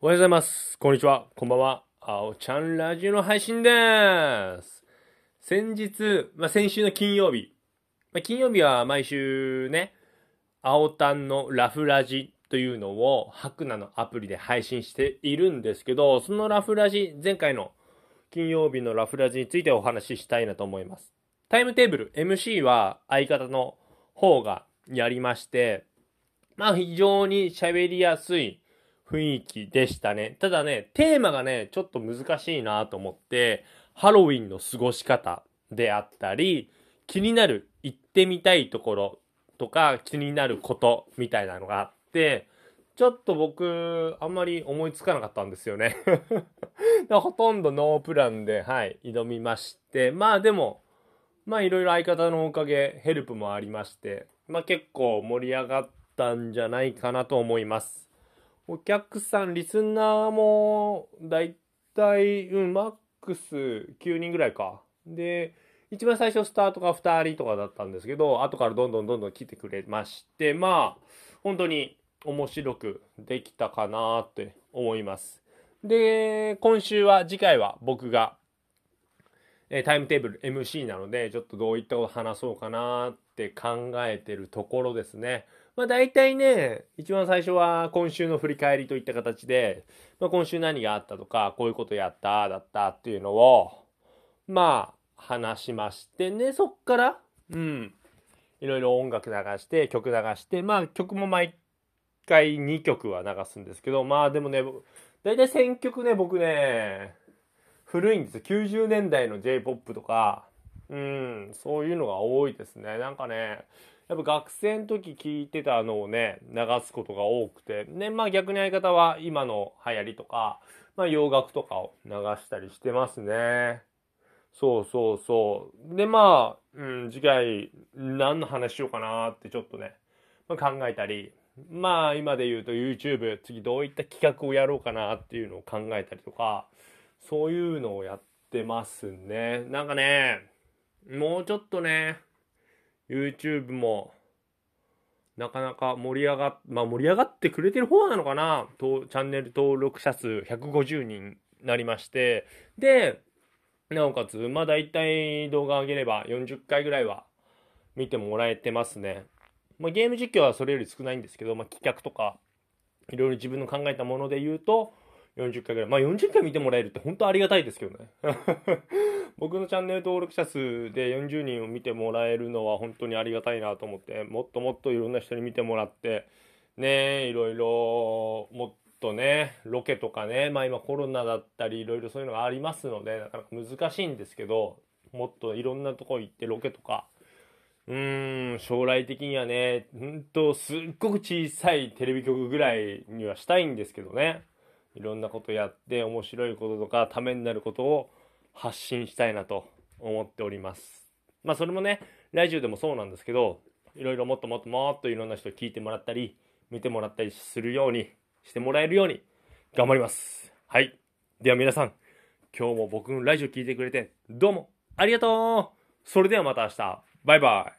おはようございます。こんにちは。こんばんは。あおちゃんラジオの配信でーす。先日、まあ、先週の金曜日。まあ、金曜日は毎週ね、青タンのラフラジというのを、ハクナのアプリで配信しているんですけど、そのラフラジ、前回の金曜日のラフラジについてお話ししたいなと思います。タイムテーブル、MC は相方の方がやりまして、まあ非常に喋りやすい雰囲気でしたね。ただね、テーマがね、ちょっと難しいなと思って、ハロウィンの過ごし方であったり、気になる行ってみたいところとか気になることみたいなのがあって、ちょっと僕、あんまり思いつかなかったんですよね。ほとんどノープランで、はい、挑みまして、まあでも、まあいろいろ相方のおかげ、ヘルプもありまして、まあ結構盛り上がったんじゃないかなと思います。お客さん、リスナーも、だいたい、うん、マックス9人ぐらいか。で、一番最初スタートが2人とかだったんですけど、後からどんどんどんどん来てくれまして、まあ、本当に面白くできたかなって思います。で、今週は、次回は僕が、えタイムテーブル MC なので、ちょっとどういったこと話そうかなって考えてるところですね。まあ大体ね、一番最初は今週の振り返りといった形で、まあ、今週何があったとか、こういうことやった、だったっていうのを、まあ話しましてね、そっから、うん、いろいろ音楽流して、曲流して、まあ曲も毎回2曲は流すんですけど、まあでもね、大体1000曲ね、僕ね、古いんですよ。90年代の J-POP とか、うん、そういうのが多いですね。なんかね、やっぱ学生の時聞いてたのをね、流すことが多くて、ね、まあ逆に相方は今の流行りとか、まあ洋楽とかを流したりしてますね。そうそうそう。で、まあ、うん、次回何の話しようかなってちょっとね、まあ、考えたり、まあ今で言うと YouTube、次どういった企画をやろうかなっていうのを考えたりとか、そういうのをやってますね。なんかね、もうちょっとね、YouTube も、なかなか盛り上がっ、まあ盛り上がってくれてる方なのかな？とチャンネル登録者数150人なりまして、で、なおかつ、まあ大体動画上げれば40回ぐらいは見てもらえてますね。まあゲーム実況はそれより少ないんですけど、まあ企画とか、いろいろ自分の考えたもので言うと、40回ぐらい。まあ40回見てもらえるって本当ありがたいですけどね。僕のチャンネル登録者数で40人を見てもらえるのは本当にありがたいなと思って、もっともっといろんな人に見てもらって、ねいろいろ、もっとね、ロケとかね、まあ今コロナだったりいろいろそういうのがありますので、なかなか難しいんですけど、もっといろんなとこ行ってロケとか、うーん、将来的にはね、ほんとすっごく小さいテレビ局ぐらいにはしたいんですけどね。いろんなことやって面白いこととかためになることを発信したいなと思っております。まあそれもね、ラジオでもそうなんですけど、いろいろもっともっともっといろんな人聞いてもらったり、見てもらったりするように、してもらえるように頑張ります。はい。では皆さん、今日も僕のラジオ聞いてくれてどうもありがとうそれではまた明日。バイバイ。